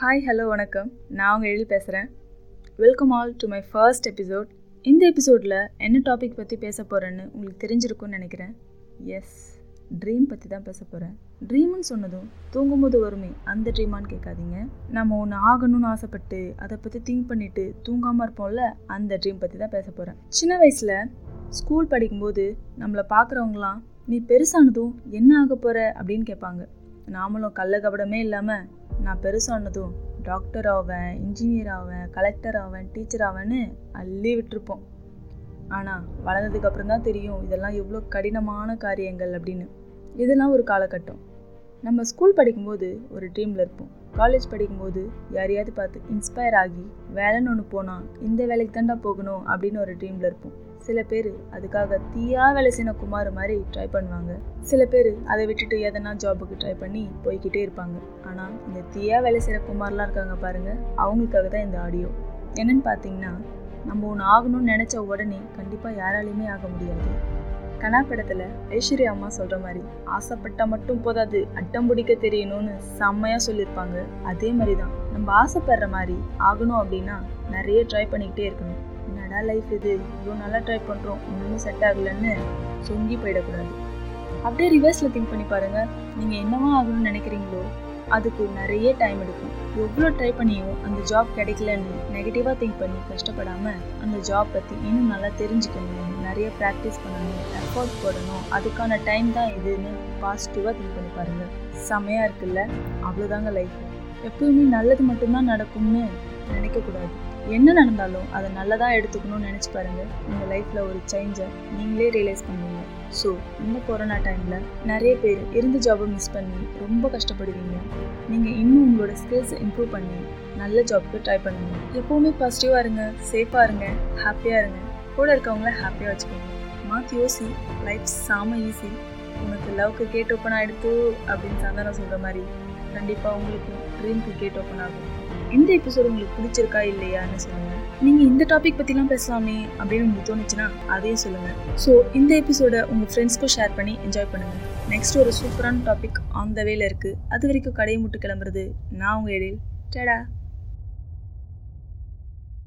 Hi hello வணக்கம். நான் உங்கள் எழுதி பேசுகிறேன் welcome all to my first episode இந்த எபிசோடில் என்ன டாபிக் பற்றி பேச போகிறேன்னு உங்களுக்கு தெரிஞ்சிருக்கும்னு நினைக்கிறேன். எஸ் ட்ரீம் பற்றி தான் பேச போகிறேன் ட்ரீம்னு சொன்னதும் தூங்கும்போது வருமே அந்த ட்ரீமான்னு கேட்காதீங்க. நம்ம ஒன்று ஆகணும்னு ஆசைப்பட்டு அதை பற்றி திங்க் பண்ணிவிட்டு தூங்காமல் இருப்போம்ல அந்த ட்ரீம் பற்றி தான் பேச போகிறேன் சின்ன வயசில் ஸ்கூல் படிக்கும்போது நம்மளை பார்க்குறவங்களாம் நீ பெருசானதும் என்ன ஆக போகிற அப்படின்னு கேட்பாங்க. நாமளும் கள்ள கபடமே இல்லாமல் நான் பெருசானதும் டாக்டர் ஆவேன் இன்ஜினியர் ஆவேன் கலெக்டர் ஆவேன் டீச்சர் ஆவேன்னு அள்ளி விட்டுருப்போம். ஆனால் வளர்ந்ததுக்கப்புறம் தான் தெரியும் இதெல்லாம் எவ்வளோ கடினமான காரியங்கள் அப்படின்னு. இதெல்லாம் ஒரு காலகட்டம். நம்ம ஸ்கூல் படிக்கும்போது ஒரு ட்ரீமில் இருப்போம். காலேஜ் படிக்கும்போது யாரையாவது பார்த்து இன்ஸ்பயர் ஆகி வேலைன்னு ஒன்று போனால் இந்த வேலைக்கு தாண்டா போகணும் அப்படின்னு ஒரு ட்ரீமில் இருப்போம். சில பேர் அதுக்காக தீயா வேலை செய்யணும் குமார் மாதிரி ட்ரை பண்ணுவாங்க. சில பேர் அதை விட்டுட்டு எதனா ஜாபுக்கு ட்ரை பண்ணி போய்கிட்டே இருப்பாங்க. ஆனால் இந்த தீயா வேலை செய்கிற குமார்லாம் இருக்காங்க பாருங்கள் அவங்களுக்காக தான் இந்த ஆடியோ என்னன்னு பார்த்தீங்கன்னா நம்ம ஒன்று ஆகணும்னு நினச்ச உடனே கண்டிப்பாக யாராலையுமே ஆக முடியாது. கனா படத்தில் ஐஸ்வர்யா அம்மா சொல்கிற மாதிரி ஆசைப்பட்டா மட்டும் போதாது அட்டம் பிடிக்க தெரியணும்னு செம்மையாக சொல்லியிருப்பாங்க. அதே மாதிரி தான் நம்ம ஆசைப்படுற மாதிரி ஆகணும் அப்படின்னா நிறைய ட்ரை பண்ணிக்கிட்டே இருக்கணும். என்னடா லைஃப் இது? இவ்வளோ நல்லா ட்ரை பண்ணுறோம் ஒன்றும் செட் ஆகலைன்னு சொங்கி போயிடக்கூடாது. அப்படியே ரிவர்ஸில் திங்க் பண்ணி பாருங்கள் நீங்கள் என்னவா ஆகணும்னு நினைக்கிறீங்களோ அதுக்கு நிறைய டைம் எடுக்கும். எவ்வளோ ட்ரை பண்ணியும் அந்த ஜாப் கிடைக்கலன்னு நெகட்டிவாக திங்க் பண்ணி கஷ்டப்படாமல் அந்த ஜாப் பற்றி இன்னும் நல்லா தெரிஞ்சுக்கணும். நிறைய ப்ராக்டிஸ் பண்ணணும் எஃபோர்ட் போடணும். அதுக்கான டைம் தான் இதுன்னு பாசிட்டிவாக திங்க் பண்ணி பாருங்கள் செமையாக இருக்குல்ல? அவ்வளோதாங்க லைஃப் எப்பவுமே நல்லது மட்டும்தான் நடக்கும்னு நினைக்கக்கூடாது. என்ன நடந்தாலும் அதை நல்லதாக எடுத்துக்கணும்னு நினச்சி பாருங்கள் உங்கள் லைஃப்பில் ஒரு சேஞ்சை நீங்களே ரியலைஸ் பண்ணுவீங்க ஸோ இந்த கொரோனா டைமில் நிறைய பேர் இருந்த ஜாபை மிஸ் பண்ணி ரொம்ப கஷ்டப்படுவீங்க. நீங்கள் இன்னும் உங்களோட ஸ்கில்ஸை இம்ப்ரூவ் பண்ணி நல்ல ஜாப்க்கு ட்ரை பண்ணுங்க. எப்போவுமே பாசிட்டிவாக இருங்க சேஃபாக இருங்க ஹாப்பியாக இருங்க. கூட இருக்கவங்கள ஹாப்பியாக வச்சுக்கோங்க. மாற்றி யோசி லைஃப் சாம ஈஸி உனக்கு லவ்க்கு கேட் ஓப்பன் ஆகிடுத்து அப்படின்னு சந்தானம் சொல்கிற மாதிரி கண்டிப்பாக உங்களுக்கு ட்ரீம்க்கு கேட் ஓப்பன் ஆகும். இந்த எபிசோடு உங்களுக்கு பிடிச்சிருக்கா இல்லையான்னு சொல்லுங்கள் நீங்கள் இந்த டாபிக் பற்றிலாம் பேசலாமே அப்படின்னு உங்களுக்கு தோணுச்சுன்னா அதையும் சொல்லுங்கள் ஸோ இந்த எபிசோடை உங்கள் ஃப்ரெண்ட்ஸ்க்கும் ஷேர் பண்ணி என்ஜாய் பண்ணுங்கள் நெக்ஸ்ட் ஒரு சூப்பரான டாபிக் ஆன் த வேல இருக்குது அது வரைக்கும் கடையை முட்டு கிளம்புறது நான் உங்கள் எழில். டடா.